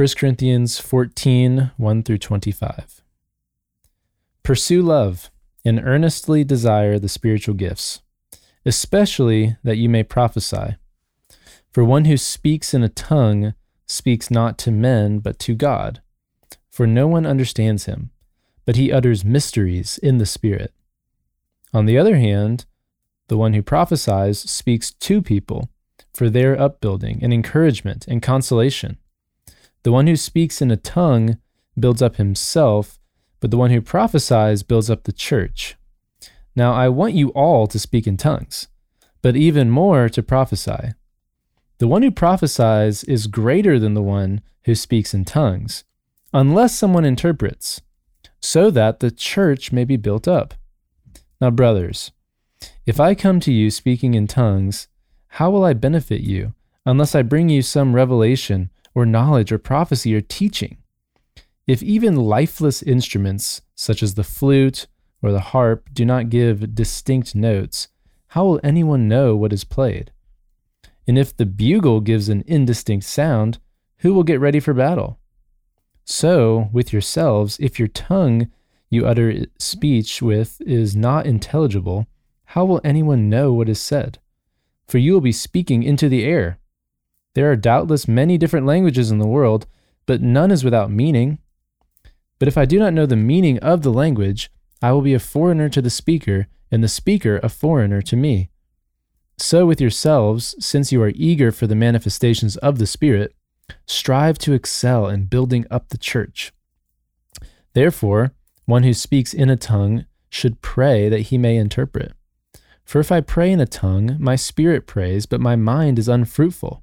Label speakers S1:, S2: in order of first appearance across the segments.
S1: 1 Corinthians 14 1 through 25. Pursue love and earnestly desire the spiritual gifts, especially that you may prophesy. For one who speaks in a tongue speaks not to men, but to God. For no one understands him, but he utters mysteries in the Spirit. On the other hand, the one who prophesies speaks to people for their upbuilding and encouragement and consolation. The one who speaks in a tongue builds up himself, but the one who prophesies builds up the church. Now, I want you all to speak in tongues, but even more to prophesy. The one who prophesies is greater than the one who speaks in tongues, unless someone interprets, so that the church may be built up. Now, brothers, if I come to you speaking in tongues, how will I benefit you unless I bring you some revelation or knowledge or prophecy or teaching? If even lifeless instruments, such as the flute or the harp, do not give distinct notes, how will anyone know what is played? And if the bugle gives an indistinct sound, who will get ready for battle? So, with yourselves, if your tongue you utter speech with is not intelligible, how will anyone know what is said? For you will be speaking into the air. There are doubtless many different languages in the world, but none is without meaning. But if I do not know the meaning of the language, I will be a foreigner to the speaker, and the speaker a foreigner to me. So with yourselves, since you are eager for the manifestations of the Spirit, strive to excel in building up the church. Therefore, one who speaks in a tongue should pray that he may interpret. For if I pray in a tongue, my spirit prays, but my mind is unfruitful.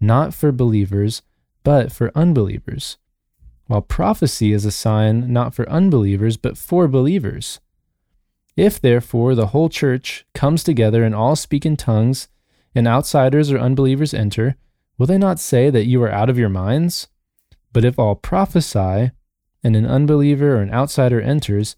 S1: not for believers, but for unbelievers, while prophecy is a sign not for unbelievers, but for believers. If, therefore, the whole church comes together and all speak in tongues, and outsiders or unbelievers enter, will they not say that you are out of your minds? But if all prophesy, and an unbeliever or an outsider enters,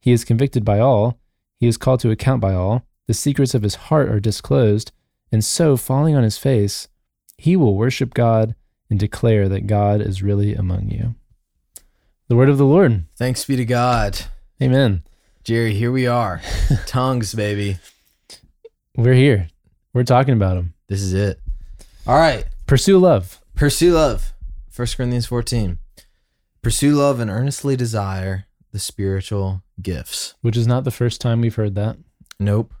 S1: he is convicted by all, he is called to account by all, the secrets of his heart are disclosed, and so, falling on his face, he will worship God and declare that God is really among you. The word of the Lord.
S2: Thanks be to God.
S1: Amen.
S2: Jerry, here we are. Tongues, baby.
S1: We're here. We're talking about them.
S2: This is it. All right.
S1: Pursue love.
S2: Pursue love. 1 Corinthians 14. Pursue love and earnestly desire the spiritual gifts.
S1: Which is not the first time we've heard that.
S2: Nope.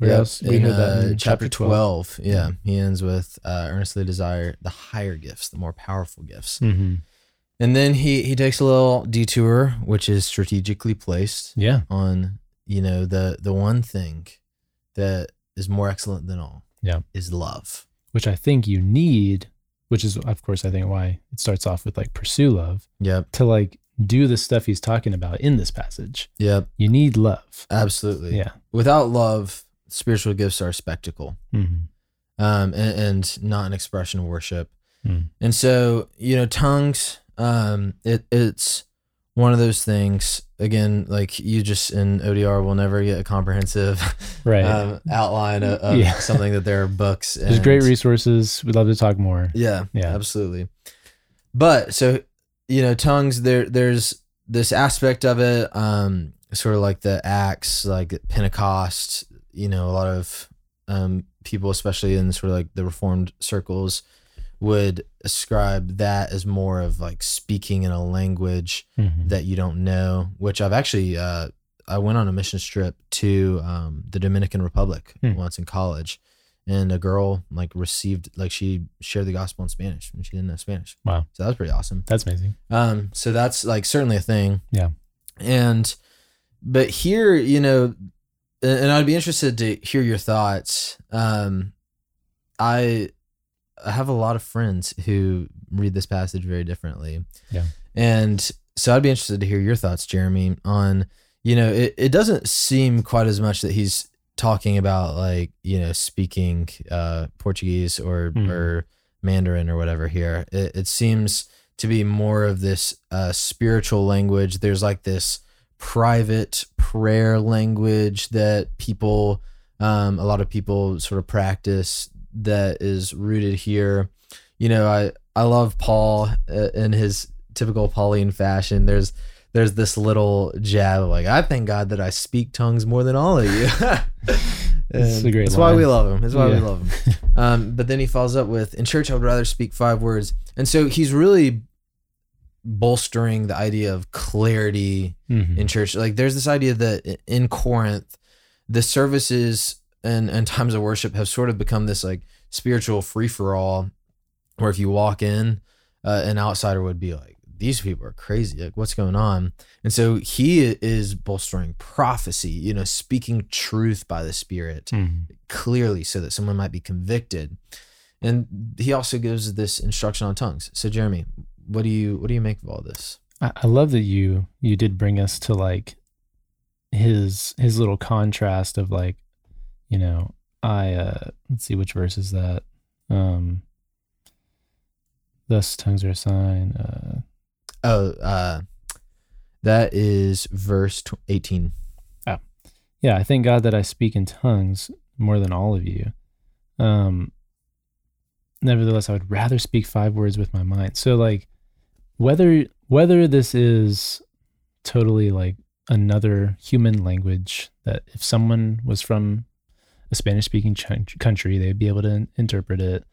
S2: Yep.
S1: We
S2: in,
S1: heard that
S2: uh, chapter 12. Yeah. He ends with uh, earnestly desire the higher gifts, the more powerful gifts.
S1: Mm-hmm.
S2: And then he he takes a little detour, which is strategically placed
S1: Yeah.
S2: on, you know, the the one thing that is more excellent than all.
S1: Yeah.
S2: Is love.
S1: Which I think you need, which is, of course, I think why it starts off with like pursue love
S2: Yep.
S1: to like do the stuff he's talking about in this passage.
S2: Yep.
S1: You need love.
S2: Absolutely.
S1: Yeah.
S2: Without love, spiritual gifts are a spectacle.
S1: Mm-hmm.
S2: um, and, and not an expression of worship.
S1: Mm.
S2: And so, you know, tongues, um, it, it's one of those things. Again, like you just in ODR will never get a comprehensive
S1: Right.
S2: um, outline of, of
S1: Yeah.
S2: something that there are books.
S1: There's great resources. We'd love to talk more.
S2: Yeah,
S1: Yeah.
S2: absolutely. But so you know, tongues there. There's this aspect of it, um, sort of like the Acts, like Pentecost. You know, a lot of um, people, especially in sort of like the Reformed circles, would ascribe that as more of like speaking in a language
S1: Mhm.
S2: that you don't know, which I've actually uh, I went on a mission trip to um, the Dominican Republic
S1: Hmm.
S2: once in college, and a girl like received like she shared the gospel in Spanish and she didn't know Spanish.
S1: Wow.
S2: So that was pretty awesome.
S1: That's amazing.
S2: Um, so that's like certainly a thing.
S1: Yeah.
S2: And but here, you know, and I'd be interested to hear your thoughts. Um, I I have a lot of friends who read this passage very differently.
S1: Yeah.
S2: And so I'd be interested to hear your thoughts, Jeremy, on you know, it, it doesn't seem quite as much that he's talking about like, you know, speaking uh Portuguese or
S1: Mhm.
S2: or Mandarin or whatever here. It, it seems to be more of this uh, spiritual language. There's like this private prayer language that people, um, a lot of people sort of practice that is rooted here. You know, I, I love Paul uh, in his typical Pauline fashion. There's, there's this little jab of like, I thank God that I speak tongues more than all of you.
S1: It's a great
S2: That's why we love him. That's why we love him. Um, but then he follows up with, "In church, I would rather speak five words." And so he's really bolstering the idea of clarity
S1: Mhm.
S2: in church. Like, there's this idea that in Corinth, the services and and times of worship have sort of become this like spiritual free for all, where if you walk in, uh, an outsider would be like, "These people are crazy. Like, what's going on?" And so he is bolstering prophecy. You know, speaking truth by the Spirit
S1: Mhm.
S2: clearly so that someone might be convicted. And he also gives this instruction on tongues. So Jeremy, what do you what do you make of all this?
S1: I, I love that you you did bring us to like his his little contrast of like, you know, I uh let's see which verse is that. Um Thus tongues are a sign. Uh
S2: Oh, uh that is verse tw- 18.
S1: yeah, I thank God that I speak in tongues more than all of you. Um nevertheless I would rather speak five words with my mind. So like whether whether this is totally like another human language that if someone was from a Spanish speaking ch- country they'd be able to in- interpret it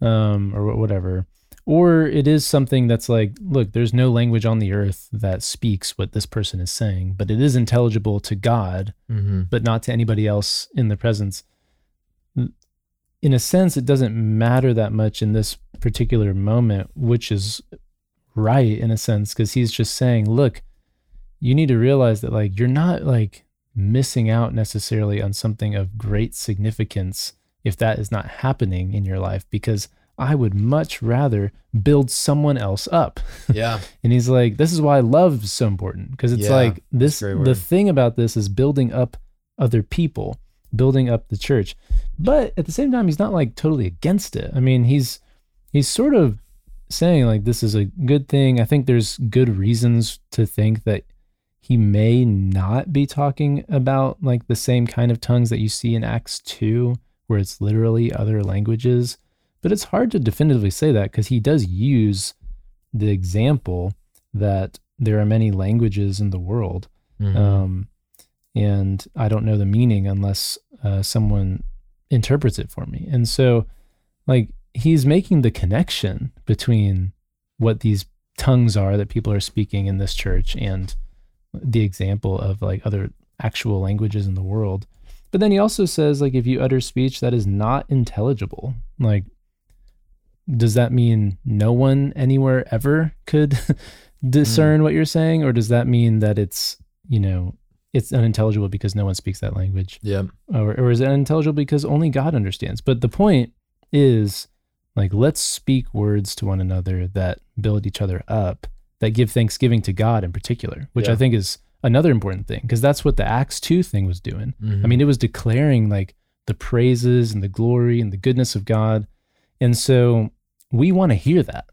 S1: um or whatever or it is something that's like look there's no language on the earth that speaks what this person is saying but it is intelligible to God
S2: Mm-hmm.
S1: but not to anybody else in the presence. In a sense, it doesn't matter that much in this particular moment, which is right in a sense, because he's just saying, look, you need to realize that like you're not like missing out necessarily on something of great significance if that is not happening in your life, because I would much rather build someone else up.
S2: Yeah.
S1: And he's like, this is why love is so important because it's
S2: Yeah,
S1: like this. The thing about this is building up other people, building up the church. But at the same time, he's not like totally against it. I mean, he's he's sort of saying like this is a good thing. I think there's good reasons to think that he may not be talking about like the same kind of tongues that you see in Acts 2 where it's literally other languages. But it's hard to definitively say that because he does use the example that there are many languages in the world.
S2: Mhm.
S1: Um, and I don't know the meaning unless uh, someone interprets it for me. And so, like, he's making the connection between what these tongues are that people are speaking in this church and the example of like other actual languages in the world. But then he also says, like, if you utter speech that is not intelligible, like, does that mean no one anywhere ever could discern mm. what you're saying? Or does that mean that it's, you know, it's unintelligible because no one speaks that language?
S2: yeah.
S1: Or, or is it unintelligible because only God understands? But the point is, like, let's speak words to one another that build each other up, that give thanksgiving to God in particular, which
S2: Yeah.
S1: I think is another important thing because that's what the Acts 2 thing was doing. I mean, it was declaring like the praises and the glory and the goodness of God. And so we want to hear that,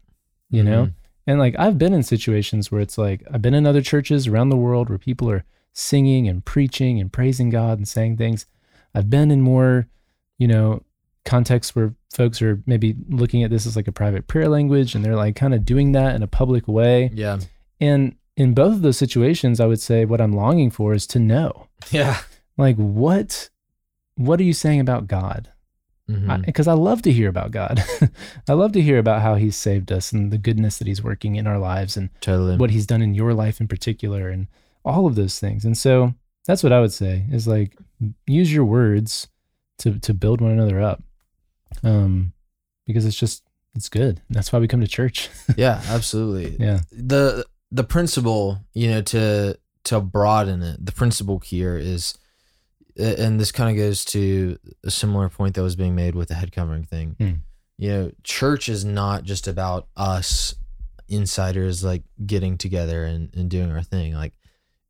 S1: you know?
S2: Mhm.
S1: And like I've been in situations where it's like I've been in other churches around the world where people are singing and preaching and praising God and saying things. I've been in more, you know, contexts where folks are maybe looking at this as like a private prayer language and they're like kind of doing that in a public way.
S2: yeah.
S1: And in both of those situations, I would say what I'm longing for is to know
S2: Yeah.
S1: like what what are you saying about God? Because mm-hmm. I, love to hear about God. I love to hear about how He's saved us and the goodness that He's working in our lives and
S2: totally.
S1: what He's done in your life in particular and all of those things. And so that's what I would say is like use your words to to build one another up, um, because it's just it's good. That's why we come to church.
S2: yeah, absolutely.
S1: yeah.
S2: the the principle you know to to broaden it the principle here is and this kind of goes to a similar point that was being made with the head covering thing
S1: Hmm.
S2: you know church is not just about us insiders like getting together and, and doing our thing like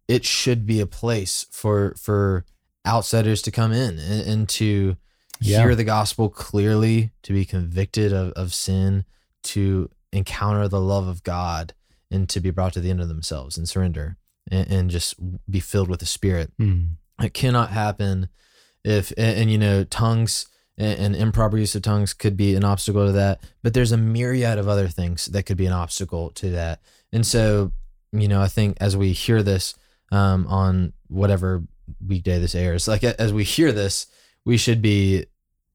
S2: it should be a place for for outsiders to come in and, and to
S1: Yeah.
S2: hear the gospel clearly to be convicted of, of sin to encounter the love of god and to be brought to the end of themselves and surrender and, and just be filled with the spirit
S1: Mm.
S2: it cannot happen if and, and, you know tongues and, improper use of tongues could be an obstacle to that but there's a myriad of other things that could be an obstacle to that and so you know i think as we hear this um, on whatever weekday this airs like as we hear this we should be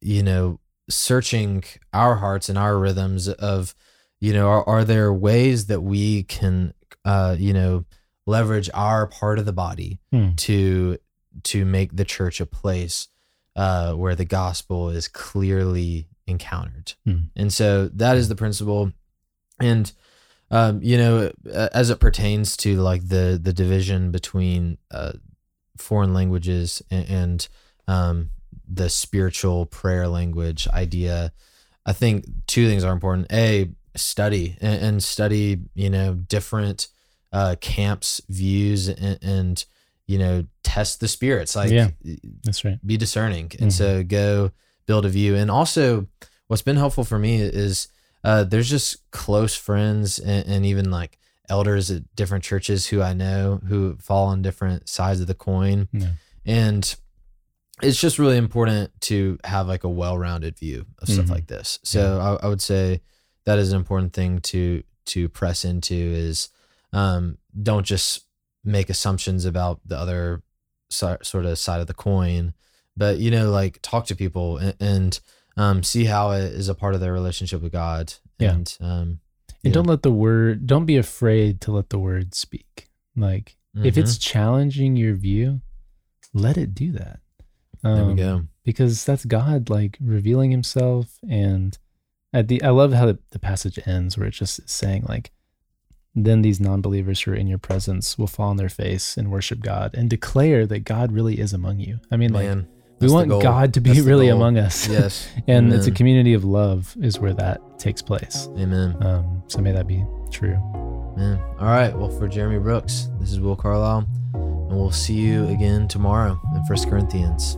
S2: you know searching our hearts and our rhythms of you know are, are there ways that we can uh you know leverage our part of the body
S1: Hmm.
S2: to to make the church a place uh, where the gospel is clearly encountered.
S1: Hmm.
S2: And so that is the principle. And um, you know, as it pertains to like the the division between uh, foreign languages and, and um, the spiritual prayer language idea, I think two things are important. A, study and, and study, you know, different uh, camps' views and, and you know test the spirits. Like
S1: Yeah. That's right.
S2: be discerning and so go build a view and also what's been helpful for me is uh, there's just close friends and, and even like elders at different churches who i know who fall on different sides of the coin
S1: Yeah.
S2: and it's just really important to have like a well-rounded view of stuff
S1: Mhm.
S2: like this so I, I would say that is an important thing to to press into is um, don't just make assumptions about the other si- sort of side of the coin but you know like talk to people and, and um, see how it is a part of their relationship with god
S1: Yeah.
S2: and um,
S1: And don't let the word, don't be afraid to let the word speak. Like if
S2: mhm.
S1: it's challenging your view, let it do that.
S2: There we
S1: Um,
S2: go
S1: Because that's God like revealing himself. And at the, I love how the, the passage ends where it's just saying like, then these non-believers who are in your presence will fall on their face and worship God and declare that God really is among you. I mean, like we want. God to be
S2: That's
S1: really among us.
S2: yes
S1: and it's a community of love is where that takes place.
S2: amen
S1: Um, so may that be true.
S2: Man. All right. Well, for Jeremy Brooks, this is Will Carlisle, and we'll see you again tomorrow in First Corinthians.